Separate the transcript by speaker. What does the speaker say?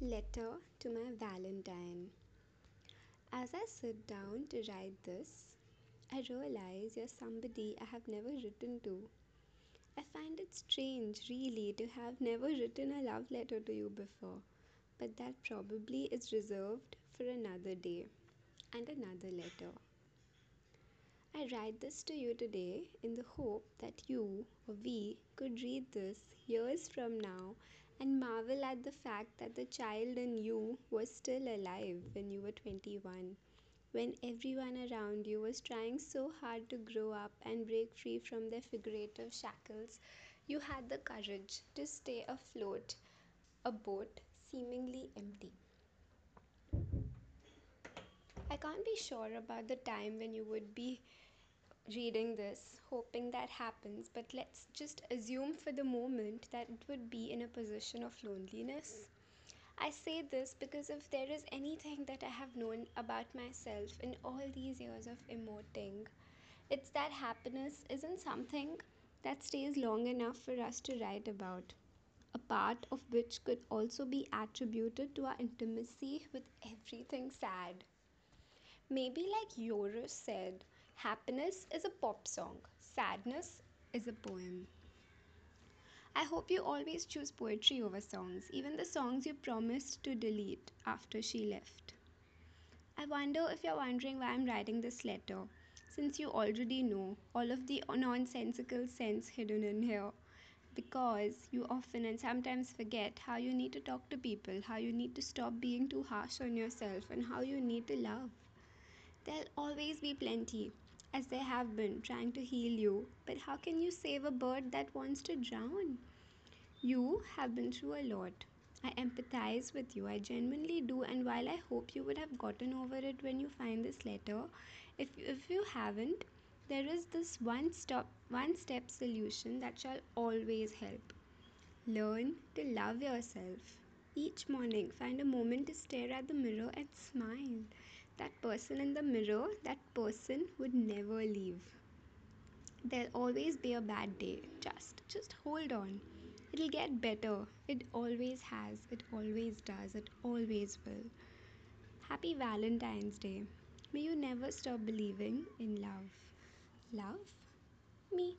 Speaker 1: Letter to my Valentine. As I sit down to write this, I realize you're somebody I have never written to. I find it strange, really, to have never written a love letter to you before, but that probably is reserved for another day and another letter. I write this to you today in the hope that you or we could read this years from now and marvel at the fact that the child in you was still alive when you were 21, when everyone around you was trying so hard to grow up and break free from their figurative shackles. You had the courage to stay afloat, a boat seemingly empty. I can't be sure about the time when you would be reading this, hoping that happens, but let's just assume for the moment that it would be in a position of loneliness. I say this because if there is anything that I have known about myself in all these years of emoting, it's that happiness isn't something that stays long enough for us to write about. A part of which could also be attributed to our intimacy with everything sad. Maybe, like Eurus said, happiness is a pop song, sadness is a poem. I hope you always choose poetry over songs, even the songs you promised to delete after she left. I wonder if you're wondering why I'm writing this letter, since you already know all of the nonsensical sense hidden in here. Because you often and sometimes forget how you need to talk to people, how you need to stop being too harsh on yourself, and how you need to love. There'll always be plenty, as they have been, trying to heal you. But how can you save a bird that wants to drown? You have been through a lot. I empathize with you, I genuinely do. And while I hope you would have gotten over it when you find this letter, if, if you haven't, there is this one stop one step solution that shall always help. Learn to love yourself. Each morning, find a moment to stare at the mirror and smile. That person in the mirror, that person would never leave. There'll always be a bad day. Just just hold on. It'll get better. It always has. It always does. It always will. Happy Valentine's Day. May you never stop believing in love. Love me.